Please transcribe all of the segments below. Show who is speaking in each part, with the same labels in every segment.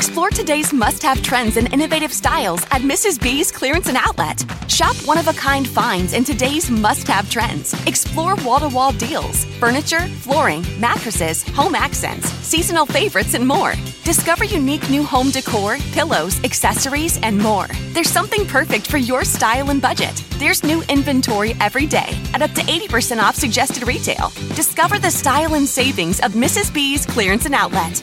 Speaker 1: Explore today's must have trends and innovative styles at Mrs. B's Clearance and Outlet. Shop one of a kind finds in today's must have trends. Explore wall to wall deals, furniture, flooring, mattresses, home accents, seasonal favorites, and more. Discover unique new home decor, pillows, accessories, and more. There's something perfect for your style and budget. There's new inventory every day at up to 80% off suggested retail. Discover the style and savings of Mrs. B's Clearance and Outlet.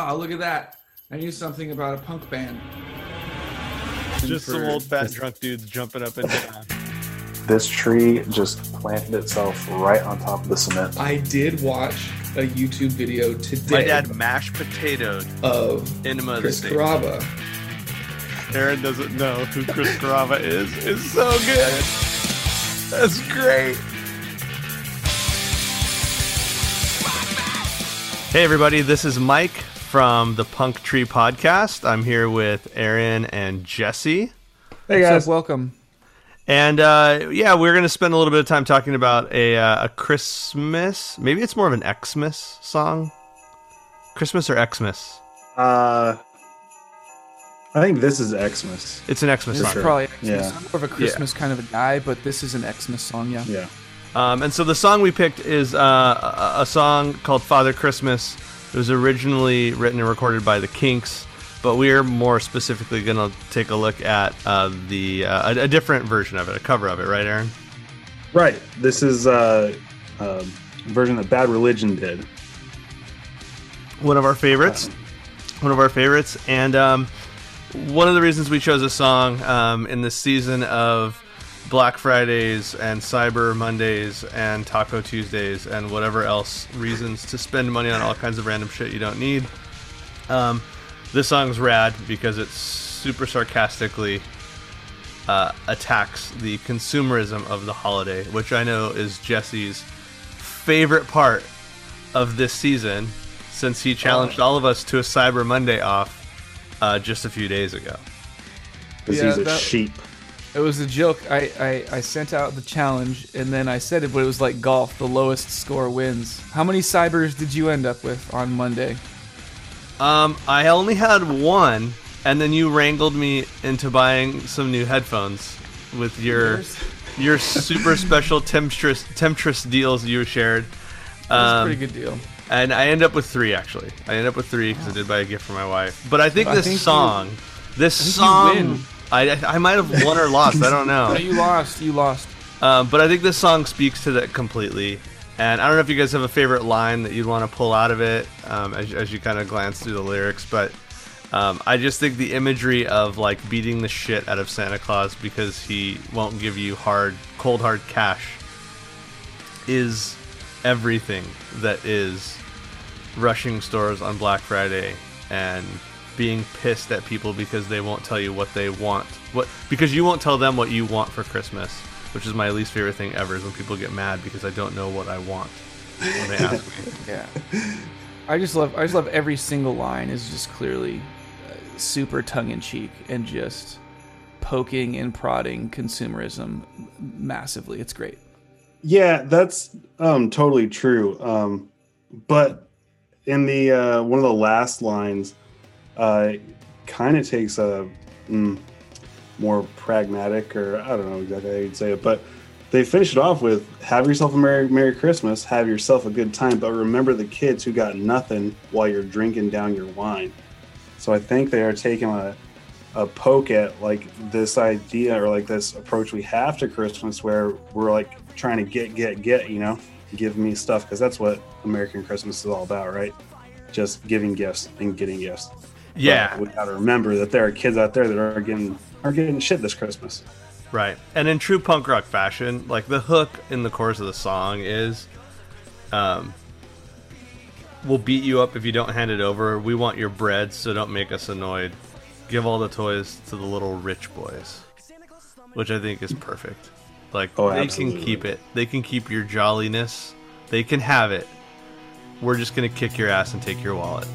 Speaker 2: Oh, look at that. I knew something about a punk band.
Speaker 3: Just some old fat drunk dudes jumping up and down.
Speaker 4: This tree just planted itself right on top of the cement.
Speaker 2: I did watch a YouTube video today.
Speaker 3: My dad mashed potatoed
Speaker 2: of
Speaker 3: Enema of
Speaker 2: Chris
Speaker 3: State.
Speaker 2: Carrabba.
Speaker 3: Aaron doesn't know who Chris Carrabba is. It's so good. That's great. Hey, everybody. This is Mike from the Punk Tree Podcast. I'm here with Aaron and Jesse.
Speaker 2: Hey guys, welcome.
Speaker 3: And uh, yeah, we're going to spend a little bit of time talking about a, uh, a Christmas. Maybe it's more of an Xmas song. Christmas or Xmas?
Speaker 4: Uh, I think this is Xmas.
Speaker 3: It's an Xmas
Speaker 2: This
Speaker 3: song.
Speaker 2: is probably Xmas.
Speaker 4: Yeah.
Speaker 2: I'm more of a Christmas kind of a guy, but this is an Xmas song, yeah.
Speaker 4: Yeah.
Speaker 3: Um, and so the song we picked is uh, a, a song called Father Christmas. It was originally written and recorded by the Kinks, but we're more specifically going to take a look at uh, the uh, a, a different version of it, a cover of it, right, Aaron?
Speaker 4: Right. This is uh, a version that Bad Religion did.
Speaker 3: One of our favorites. One of our favorites. And um, one of the reasons we chose a song um, in the season of Black Fridays and Cyber Mondays and Taco Tuesdays and whatever else reasons to spend money on all kinds of random shit you don't need. Um, this song's rad because it super sarcastically uh, attacks the consumerism of the holiday, which I know is Jesse's favorite part of this season since he challenged all of us to a Cyber Monday off uh, just a few days ago.
Speaker 4: Because
Speaker 2: Yeah,
Speaker 4: he's a
Speaker 2: that-
Speaker 4: sheep.
Speaker 2: It was a joke. I, I, I sent out the challenge and then I said it, but it was like golf. The lowest score wins. How many cybers did you end up with on Monday?
Speaker 3: Um, I only had one, and then you wrangled me into buying some new headphones with your your super special temptress temptress deals you shared.
Speaker 2: That was a
Speaker 3: Um,
Speaker 2: pretty good deal.
Speaker 3: And I end up with three actually. I end up with three because I did buy a gift for my wife. But I think
Speaker 2: I
Speaker 3: this
Speaker 2: think you-
Speaker 3: song, this
Speaker 2: I think you
Speaker 3: song,
Speaker 2: win.
Speaker 3: I I might have won or lost. I don't know.
Speaker 2: No, you lost. You lost.
Speaker 3: Um, but I think this song speaks to that completely. And I don't know if you guys have a favorite line that you'd want to pull out of it um, as, as you kind of glance through the lyrics, but um, I just think the imagery of like beating the shit out of Santa Claus because he won't give you hard, cold hard cash is everything that is rushing stores on Black Friday and being pissed at people because they won't tell you what they want. What because you won't tell them what you want for Christmas, which is my least favorite thing ever is when people get mad because I don't know what I want when they ask me.
Speaker 2: Yeah. I just love I just love every single line is just clearly uh, super tongue in cheek and just poking and prodding consumerism massively. It's great.
Speaker 4: Yeah, that's um, totally true. Um, but in the uh, one of the last lines, uh, kind of takes a mm, more pragmatic, or I don't know exactly how you'd say it, but they finish it off with "Have yourself a merry Merry Christmas, have yourself a good time, but remember the kids who got nothing while you're drinking down your wine." So I think they are taking a a poke at like this idea or like this approach we have to Christmas where we're like trying to get get get you know give me stuff because that's what American Christmas is all about right just giving gifts and getting gifts
Speaker 3: Yeah.
Speaker 4: But we got to remember that there are kids out there that are getting are getting shit this Christmas
Speaker 3: Right. And in true punk rock fashion, like the hook in the chorus of the song is um We'll beat you up if you don't hand it over. We want your bread, so don't make us annoyed. Give all the toys to the little rich boys. Which I think is perfect. Like
Speaker 4: Oh,
Speaker 3: they
Speaker 4: absolutely.
Speaker 3: can keep it. They can keep your jolliness. They can have it. We're just gonna kick your ass and take your wallet.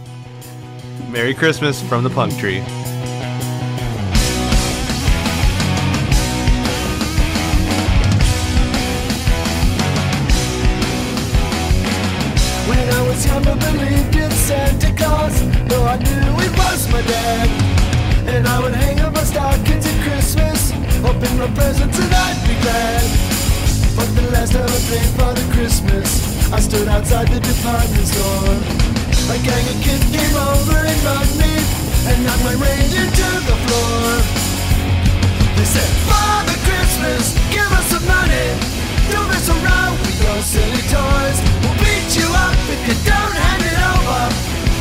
Speaker 3: Merry Christmas from the Punk Tree.
Speaker 5: When I was young, I believed in Santa Claus, though I knew it was my dad. And I would hang up my stockings at Christmas, open my presents and I'd be glad. But the last time I played Father Christmas, I stood outside the department store. A gang of kids came over and mugged me, and knocked my reindeer to the floor. They said, Father Christmas, give us some money. Don't mess around with your silly toys. We'll beat you up if you don't hand it over.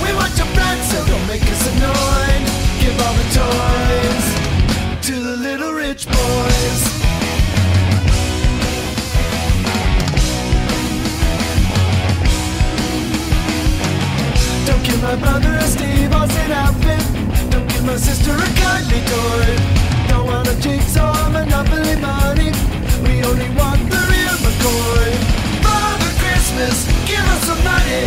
Speaker 5: We want your bread, so don't make us annoyed. Give all the toys to the little rich boys. Give my brother a Steve Austin outfit. Don't give my sister a kindly toy. Don't want a jigsaw monopoly money. We only want the real McCoy. Father Christmas, give us some money.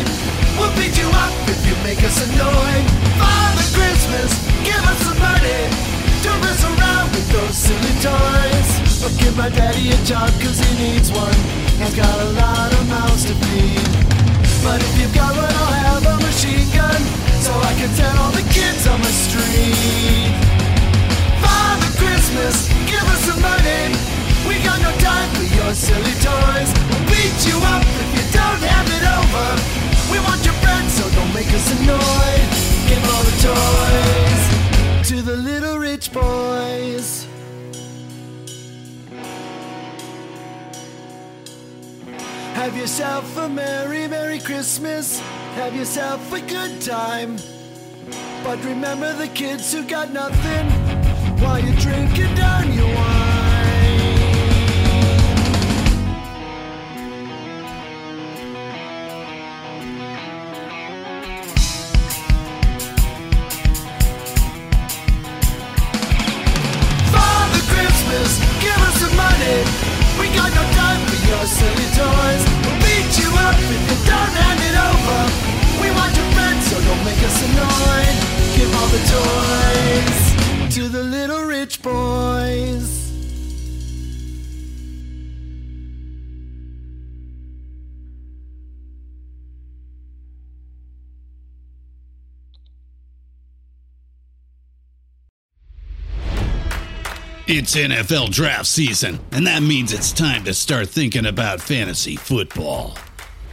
Speaker 5: We'll beat you up if you make us annoyed. Father Christmas, give us some money. Don't mess around with those silly toys. Or give my daddy a job cause he needs one. He's got a lot of mouths to feed. But if you've got one, I'll have machine gun so I can tell all the kids on the street. Father Christmas, give us some money. We got no time for your silly toys. We'll beat you up if you don't hand it over. We want your bread, so don't make us annoyed. Give all the toys to the little rich boys. Have yourself a merry, merry Christmas. Have yourself a good time. But remember the kids who got nothing while you're drinking down your wine. Father Christmas, give us some money. We got no time for your silly toys. The toys to the little rich boys.
Speaker 6: It's NFL draft season, and that means it's time to start thinking about fantasy football.